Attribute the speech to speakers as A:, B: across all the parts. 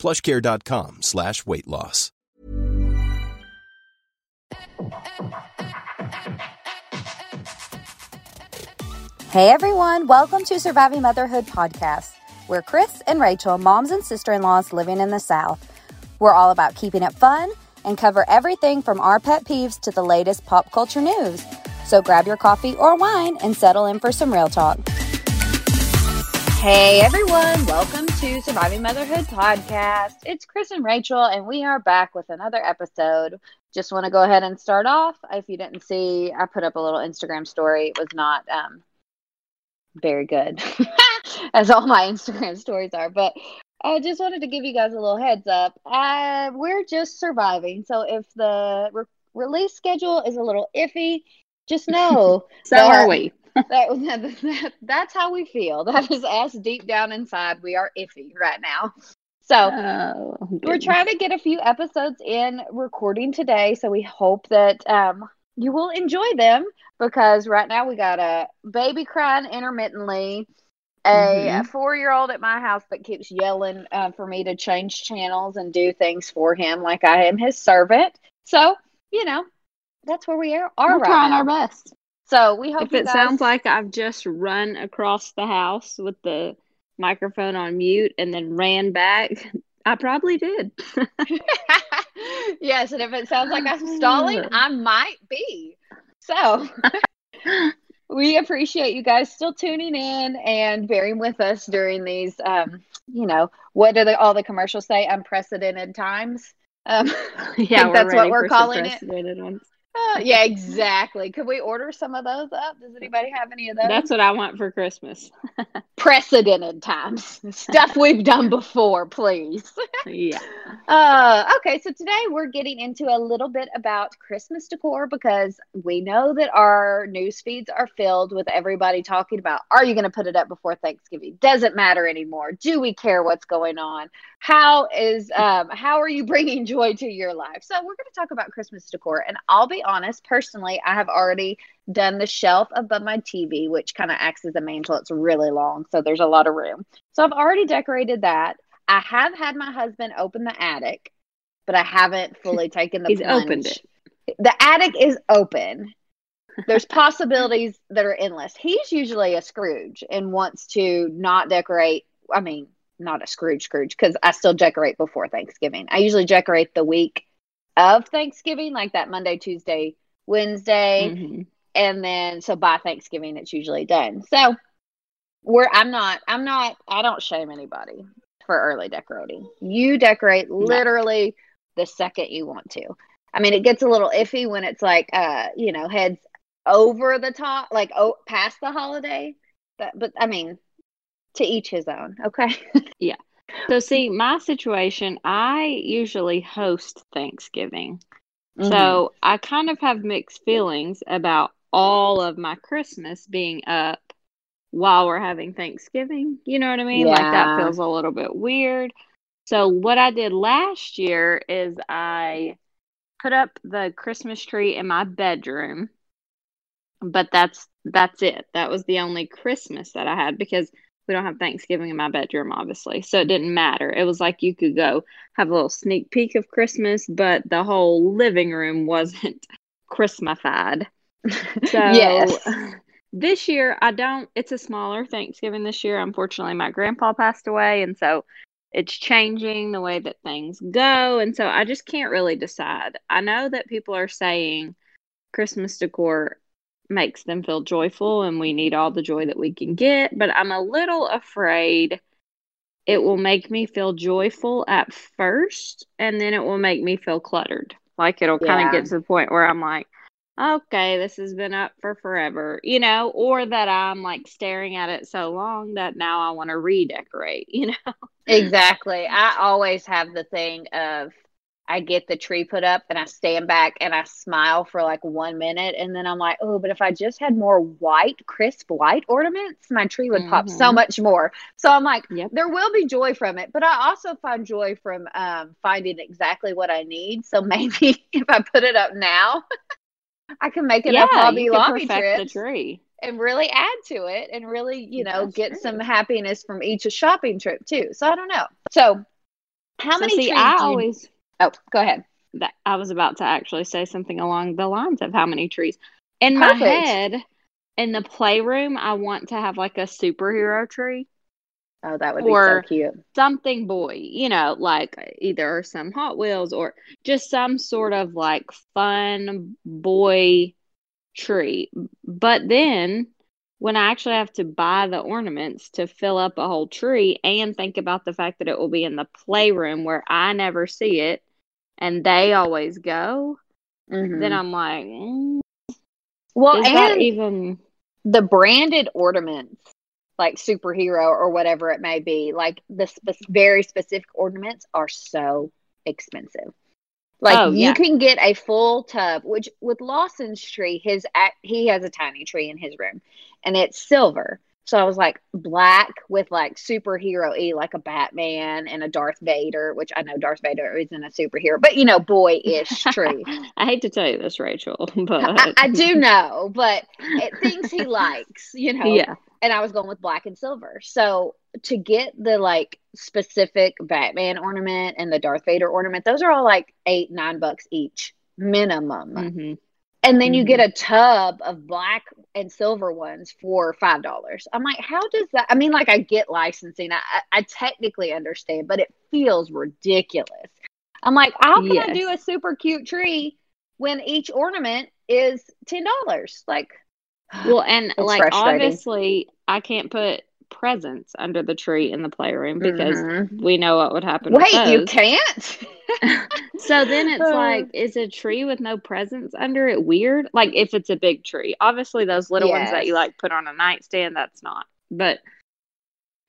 A: plushcare.com slash weight loss.
B: Hey everyone, welcome to Surviving Motherhood podcast. We're Chris and Rachel, moms and sister in laws living in the South. We're all about keeping it fun and cover everything from our pet peeves to the latest pop culture news. So grab your coffee or wine and settle in for some real talk. Hey everyone, welcome to Surviving Motherhood podcast. It's Chris and Rachel, and we are back with another episode. Just want to go ahead and start off. If you didn't see, I put up a little Instagram story. It was not um, very good, as all my Instagram stories are. But I just wanted to give you guys a little heads up. Uh, we're just surviving. So if the re- release schedule is a little iffy, just know
C: so that, are we.
B: That, that, that's how we feel. That is us deep down inside. We are iffy right now. So oh, we're trying to get a few episodes in recording today. So we hope that um, you will enjoy them because right now we got a baby crying intermittently, a mm-hmm. four year old at my house that keeps yelling uh, for me to change channels and do things for him like I am his servant. So, you know, that's where we are.
C: We're
B: right
C: trying
B: now.
C: our best.
B: So we hope
C: if it
B: guys...
C: sounds like I've just run across the house with the microphone on mute and then ran back, I probably did.
B: yes, and if it sounds like I'm stalling, I might be. So we appreciate you guys still tuning in and bearing with us during these um, you know, what do the, all the commercials say? Unprecedented times. Um,
C: yeah,
B: that's what we're calling
C: it. Ones.
B: Uh, yeah, exactly. Could we order some of those up? Does anybody have any of those?
C: That's what I want for Christmas.
B: Precedented times. Stuff we've done before, please.
C: yeah.
B: Uh, okay, so today we're getting into a little bit about Christmas decor because we know that our news feeds are filled with everybody talking about are you going to put it up before Thanksgiving? Doesn't matter anymore. Do we care what's going on? How is um how are you bringing joy to your life? So we're going to talk about Christmas decor and I'll be honest, personally, I have already done the shelf above my TV, which kind of acts as a mantle. It's really long, so there's a lot of room. So I've already decorated that. I have had my husband open the attic, but I haven't fully taken the
C: He's
B: plunge.
C: opened it.
B: The attic is open. There's possibilities that are endless. He's usually a Scrooge and wants to not decorate. I mean, not a Scrooge Scrooge because I still decorate before Thanksgiving. I usually decorate the week of Thanksgiving, like that Monday, Tuesday, Wednesday, mm-hmm. and then so by Thanksgiving it's usually done. So we're I'm not I'm not I don't shame anybody for early decorating. You decorate literally no. the second you want to. I mean, it gets a little iffy when it's like uh, you know, heads over the top, like oh past the holiday. But but I mean, to each his own, okay?
C: yeah. So, see, my situation, I usually host Thanksgiving. Mm-hmm. So, I kind of have mixed feelings about all of my Christmas being up while we're having Thanksgiving. You know what I mean?
B: Yeah.
C: Like, that feels a little bit weird. So, what I did last year is I put up the Christmas tree in my bedroom. But that's that's it. That was the only Christmas that I had because we don't have Thanksgiving in my bedroom, obviously. So it didn't matter. It was like you could go have a little sneak peek of Christmas, but the whole living room wasn't Christmasified. So
B: yes.
C: this year, I don't, it's a smaller Thanksgiving this year. Unfortunately, my grandpa passed away. And so it's changing the way that things go. And so I just can't really decide. I know that people are saying Christmas decor makes them feel joyful and we need all the joy that we can get. But I'm a little afraid it will make me feel joyful at first and then it will make me feel cluttered. Like it'll kind of get to the point where I'm like, okay, this has been up for forever, you know, or that I'm like staring at it so long that now I want to redecorate, you know?
B: exactly. I always have the thing of, I get the tree put up and I stand back and I smile for like one minute. And then I'm like, oh, but if I just had more white, crisp white ornaments, my tree would pop so
C: Mhm.
B: much more. So I'm like,
C: Yep.
B: there will be joy from it. But I also find joy from um, finding exactly what I need. So maybe if I put it up now, I can make it
C: yeah,
B: Hobby
C: you could
B: Lobby trips
C: the tree.
B: and really add to it and really, you know,
C: That's
B: get
C: true.
B: some happiness from each shopping trip too. So I don't know. So how
C: So
B: many
C: see,
B: trees
C: I
B: do you-
C: always
B: Oh, go ahead.
C: that I was about to actually say something along the lines of how many trees. In my head, in the playroom, I want to have like a superhero tree,
B: Oh, that would be so cute.
C: something boy, you know, like either some Hot Wheels or just some sort of like fun boy tree. But then when I actually have to buy the ornaments to fill up a whole tree and think about the fact that it will be in the playroom where I never see it and they always go,
B: Mhm.
C: then I'm like, mm,
B: well, and
C: even
B: the branded ornaments, like superhero or whatever it may be, like the very specific ornaments are so expensive. Like
C: Oh,
B: you
C: yeah.
B: can get a full tub, which with Lawson's tree, his he has a tiny tree in his room, and it's silver. So I was like black with like superhero e, like a Batman and a Darth Vader, which I know Darth Vader isn't a superhero, but you know, boy-ish tree.
C: I hate to tell you this, Rachel, but
B: I, I do know, but it things he likes, you know.
C: Yeah.
B: And I was going with black and silver. So to get the like specific Batman ornament and the Darth Vader ornament, those are all like eight, nine bucks each minimum.
C: hmm
B: And then you get mm-hmm. a tub of black and silver ones for five dollars. I'm like, how does that? I mean, like I get licensing, I, I I technically understand, but it feels ridiculous. I'm like, how can I do a super cute tree when each ornament is ten dollars? Like,
C: Well, and like obviously, I can't put presents under the tree in the playroom because
B: Mhm.
C: we know what would happen.
B: wait, you can't.
C: So then it's
B: Uh.
C: like, is a tree with no presents under it weird? Like if it's a big tree, obviously those little ones that you like put on a nightstand, that's not. But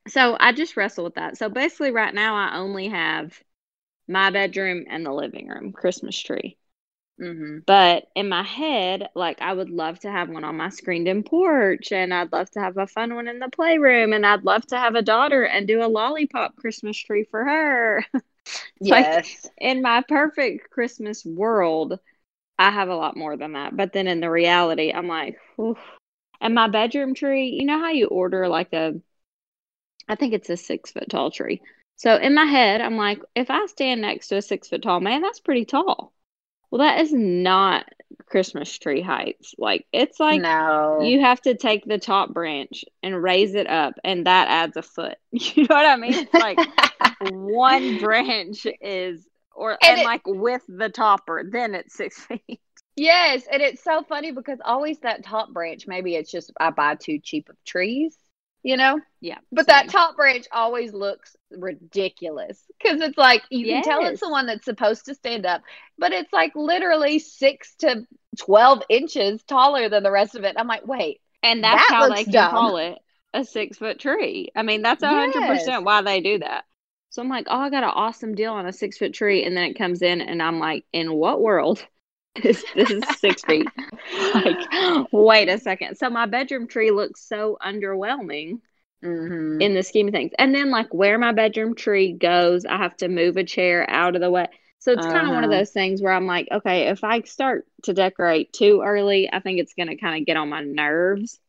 C: so I just wrestle with that. So basically, right now I only have my bedroom and the living room Christmas tree.
B: Hmm
C: But in my head, like I would love to have one on my screened in porch, and I'd love to have a fun one in the playroom, and I'd love to have a daughter and do a lollipop Christmas tree for her. Like-
B: Yes.
C: in my perfect Christmas world, I have a lot more than that. But then in the reality, I'm like, Oof. and my bedroom tree, you know how you order like a, I think it's a six foot tall tree. So in my head, I'm like, if I stand next to a six foot tall man, that's pretty tall. Well, that is not Christmas tree heights. Like it's like
B: no.
C: you have to take the top branch and raise it up, and that adds a foot. You know what I mean? It's like one branch is or
B: And
C: and,
B: it-
C: like with the topper, then it's six feet.
B: yes, and it's so funny because always that top branch, maybe it's just I buy too cheap of trees, you know?
C: Yeah.
B: But that top branch always looks ridiculous because it's like you can tell it's the one that's supposed to stand up, but it's like literally six to 12 inches taller than the rest of it. I'm like, wait,
C: and that's
B: that
C: how they can
B: dumb.
C: call it a six foot tree. I mean, that's a hundred
B: Yes.
C: percent why they do that. So I'm like, oh, I got an awesome deal on a six foot tree, and then it comes in, and I'm like, in what world is this six feet? Like, wait a second. So my bedroom tree looks so underwhelming.
B: Mhm.
C: in the scheme of things. And then like where my bedroom tree goes, I have to move a chair out of the way. So it's kind of one of
B: Uh-huh.
C: those things where I'm like, okay, if I start to decorate too early, I think it's going to kind of get on my nerves.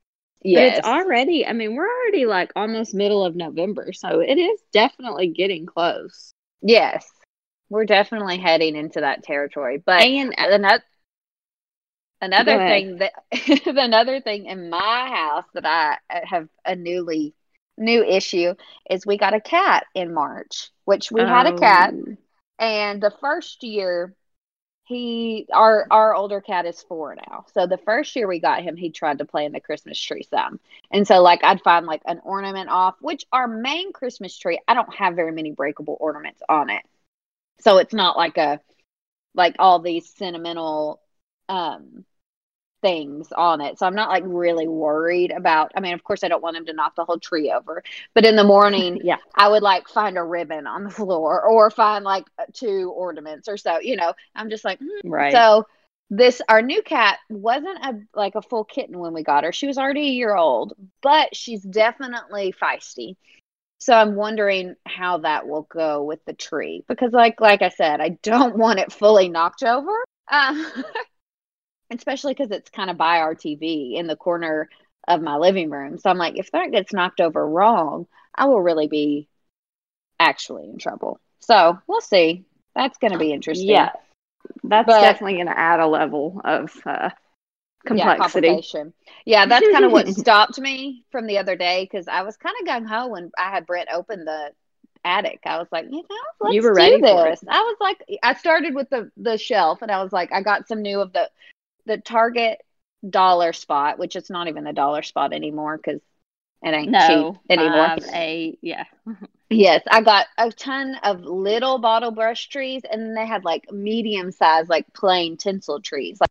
B: yes.
C: It's already, I mean, we're already like almost middle of November, so it is definitely getting close.
B: yes. We're definitely heading into that territory. But
C: And uh,
B: another another thing that another thing in my house that I have a newly new issue is we got a cat in March, which we had a cat.
C: Um,
B: and the first year he our our older cat is four now. So the first year we got him he tried to play in the christmas tree some. And so like i'd find like an ornament off which our main christmas tree i don't have very many breakable ornaments on it so it's not like a like all these sentimental um things on it. So I'm not like really worried about I mean, of course I don't want him to knock the whole tree over. But in the morning,
C: Yeah.
B: I would like find a ribbon on the floor or find like two ornaments or so, you know. I'm just like, hmm.
C: Right.
B: so this our new cat wasn't a like a full kitten when we got her. She was already a year old, but she's definitely feisty. So I'm wondering how that will go with the tree because like like I said, I don't want it fully knocked over. Um, especially because it's kind of by our TV in the corner of my living room. So I'm like, if that gets knocked over wrong, I will really be actually in trouble. So we'll see. That's going to be interesting.
C: yeah. That's
B: But-
C: definitely going to add a level of uh, complexity.
B: complication. Yeah, that's kind of what stopped me from the other day because I was kind of gung ho when I had Brent open the attic. I was like, you know,
C: You were ready for it.
B: this. I was like, I started with the the shelf, and I was like, I got some new of the the Target dollar spot, which is not even a dollar spot anymore because it ain't
C: no,
B: cheap anymore.
C: five, eight, yeah.
B: Yes, I got a ton of little bottle brush trees, and then they had like medium size, like plain tinsel trees, like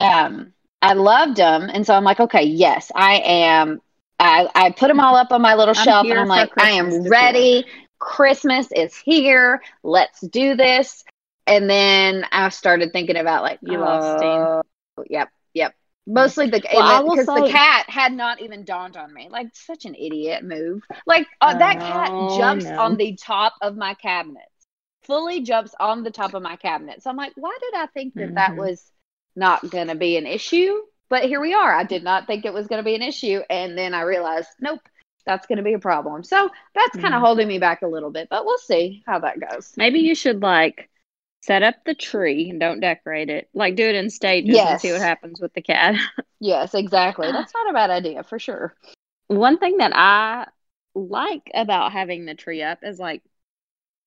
B: Um I loved them and so I'm like okay yes I am. I I put them all up on my little
C: I'm
B: shelf and I'm like I am ready. Christmas is here. Let's do this. And then I started thinking about like
C: You
B: oh, yep yep. Mostly the
C: Well,
B: because the cat had not even dawned on me. Like such an idiot move. Like uh, that cat jumps
C: no.
B: on the top of my cabinet fully jumps on the top of my cabinet so I'm like why did I think that that
C: Mhm.
B: was not going to be an issue. But here we are. I did not think it was going to be an issue. And then I realized, nope, that's going to be a problem. So that's kind of
C: Mhm.
B: holding me back a little bit, but we'll see how that goes.
C: Maybe you should like set up the tree and don't decorate it. Like do it in stages and see what happens with the cat.
B: Yes, exactly. That's not a bad idea for sure.
C: One thing that I like about having the tree up is like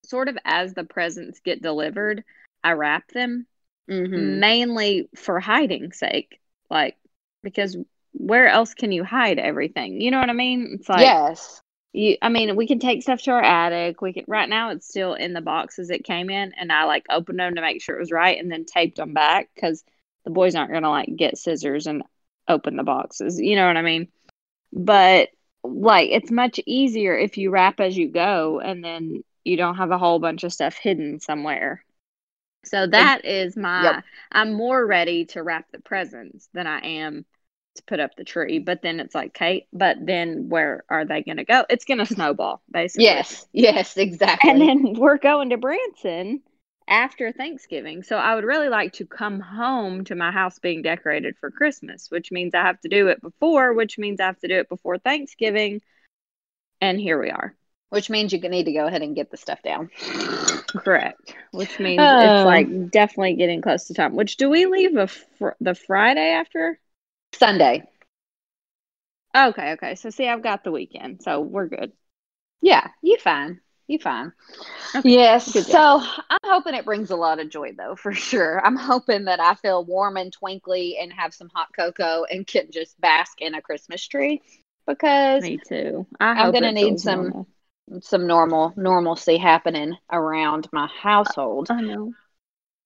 C: sort of as the presents get delivered, I wrap them
B: Mm-hmm.
C: mainly for hiding sake. Like because where else can you hide everything? You know what I mean? It's like
B: yes.
C: you I mean, we can take stuff to our attic. We can right now it's still in the boxes it came in and I like opened them to make sure it was right and then taped them back cuz the boys aren't going to like get scissors and open the boxes. You know what I mean? But like it's much easier if you wrap as you go and then you don't have a whole bunch of stuff hidden somewhere. So that is my
B: Yep.
C: I'm more ready to wrap the presents than I am to put up the tree. But then it's like, Kate, but then where are they going to go? It's going to snowball, basically.
B: Yes. Yes, exactly.
C: And then we're going to Branson after Thanksgiving. So I would really like to come home to my house being decorated for Christmas, which means I have to do it before, which means I have to do it before Thanksgiving. And here we are.
B: Which means you need to go ahead and get the stuff down.
C: Correct. Which means
B: Oh.
C: it's um, like definitely getting close to time. Which do we leave a fr- the Friday after?
B: Sunday.
C: Okay, okay. So see, I've got the weekend, so we're good.
B: Yeah, you fine. You fine.
C: Okay,
B: Yes.
C: good
B: So I'm hoping it brings a lot of joy, though, for sure. I'm hoping that I feel warm and twinkly and have some hot cocoa and can just bask in a Christmas tree because
C: Me too. I
B: I'm
C: hope
B: gonna need some-
C: normal.
B: Some normal normalcy happening around my household.
C: I know.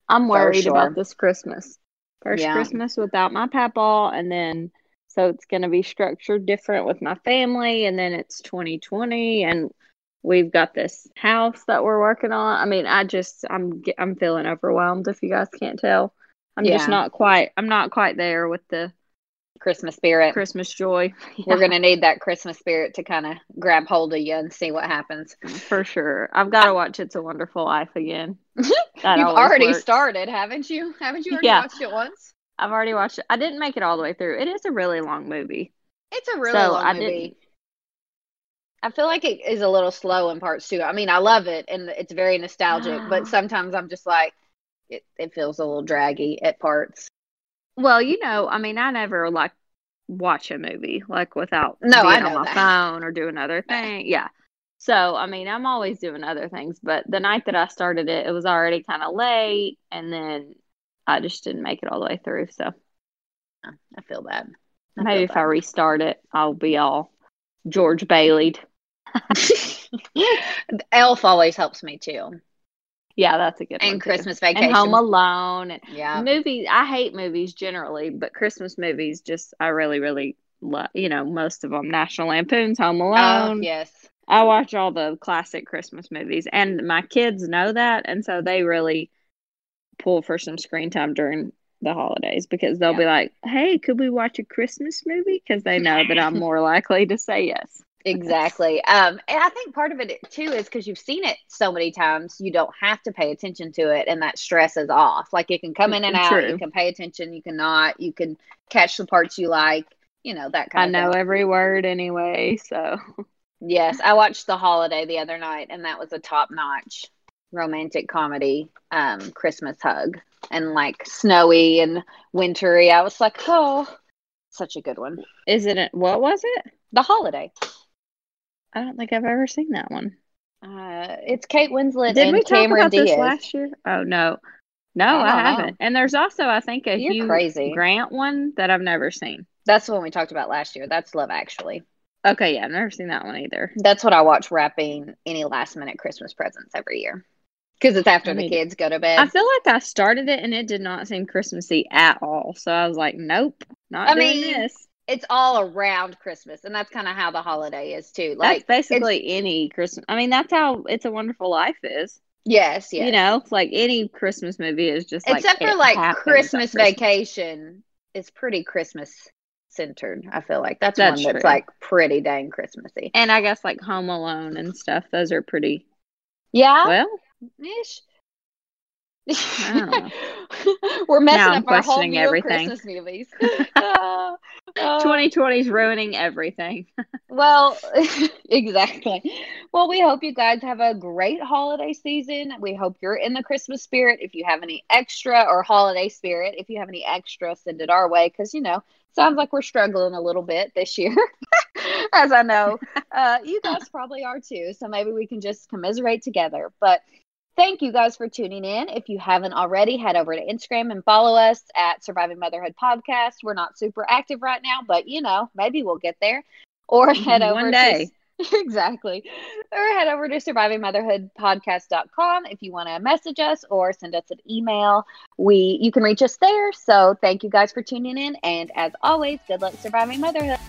C: I'm worried
B: sure.
C: about this Christmas. First
B: Yeah.
C: Christmas without my papaw, and then so it's going to be structured different with my family, and then it's 2020, and we've got this house that we're working on. I mean, I just I'm I'm feeling overwhelmed. If you guys can't tell, I'm just not quite. I'm not quite there with the
B: Christmas spirit.
C: Christmas joy.
B: We're gonna need that Christmas spirit to kind of grab hold of you and see what happens.
C: for sure. I've got to watch It's a Wonderful Life again.
B: You've already
C: works.
B: started, haven't you? Haven't you already
C: Yeah.
B: watched it once?
C: I've already watched it. I didn't make it all the way through. It is a really long movie.
B: It's a really
C: So,
B: long
C: I
B: movie.
C: didn't-
B: I feel like it is a little slow in parts too. I mean, I love it and it's very nostalgic, but ah. sometimes I'm just like, it, it feels a little draggy at parts.
C: Well, you know, I mean, I never like watch a movie like without
B: No,
C: being on my
B: that.
C: phone or doing other thing. Yeah. So, I mean, I'm always doing other things, but the night that I started it, it was already kind of late, and then I just didn't make it all the way through. So
B: I feel bad. I
C: maybe
B: feel
C: if I restart it, I'll be all George Bailey'd.
B: Elf always helps me too,
C: Yeah, that's a good one.
B: and
C: too.
B: Christmas Vacation.
C: and Home Alone and
B: yeah,
C: movies. I hate movies generally, but Christmas movies just I really, really love. You know, most of them. National Lampoon's Home
B: oh
C: Alone.
B: yes,
C: I watch all the classic Christmas movies, and my kids know that, and so they really pull for some screen time during the holidays because they'll
B: Yeah.
C: be like, "Hey, could we watch a Christmas movie?" Because they know that I'm more likely to say yes.
B: Exactly. Um, and I think part of it too is because you've seen it so many times, you don't have to pay attention to it, and that stress is off. Like it can come in and out.
C: True.
B: You can pay attention. You cannot. You can catch the parts you like. You know that kind
C: I know
B: Thing.
C: every word anyway, so
B: Yes, I watched The Holiday the other night, and that was a top notch romantic comedy um, Christmas hug. And like snowy and wintry. I was like, oh, such a good one.
C: isn't it? What was it?
B: The Holiday.
C: I don't think I've ever seen that one.
B: Uh, it's Kate Winslet
C: Did we talk
B: Cameron
C: about
B: Diaz.
C: this last year? Oh no, no,
B: I
C: I,
B: don't know.
C: haven't. And there's also, I think, a
B: You're
C: Hugh
B: crazy.
C: Grant one that I've never seen.
B: That's the one we talked about last year. That's Love Actually.
C: Okay, yeah, I've never seen that one either.
B: That's what I watch wrapping any last minute Christmas presents every year. Because it's after
C: I
B: the kids go to bed.
C: I feel like I started it and it did not seem Christmassy at all. So I was like, nope, not
B: I
C: doing
B: mean,
C: this.
B: It's all around Christmas, and that's kind of how the holiday is too.
C: That's
B: Like
C: basically any Christmas. I mean, that's how It's a Wonderful Life is.
B: yes, yes.
C: You know, like any Christmas movie is just like
B: except for like Christmas
C: Christmas.
B: Vacation is pretty Christmas centered. I feel like that's,
C: That's
B: one that's like pretty dang Christmassy.
C: And I guess like Home Alone and stuff. Those are pretty
B: Yeah,
C: well.
B: ish.
C: Know.
B: We're messing
C: Now I'm
B: up our whole view
C: everything.
B: of Christmas movies. Uh, uh,
C: 2020 is ruining everything.
B: Well, exactly. Well, we hope you guys have a great holiday season. We hope you're in the Christmas spirit. If you have any extra or holiday spirit, if you have any extra, send it our way because, you know, sounds like we're struggling a little bit this year, as I know uh, you guys probably are too. So maybe we can just commiserate together. But thank you guys for tuning in. If you haven't already, head over to Instagram and follow us at Surviving Motherhood Podcast. We're not super active right now, but, you know, maybe we'll get there. Or head over
C: One
B: to
C: day.
B: exactly. Or head over to survivingmotherhoodpodcast.com if you want to message us or send us an email. We you can reach us there. So thank you guys for tuning in and as always, good luck surviving motherhood.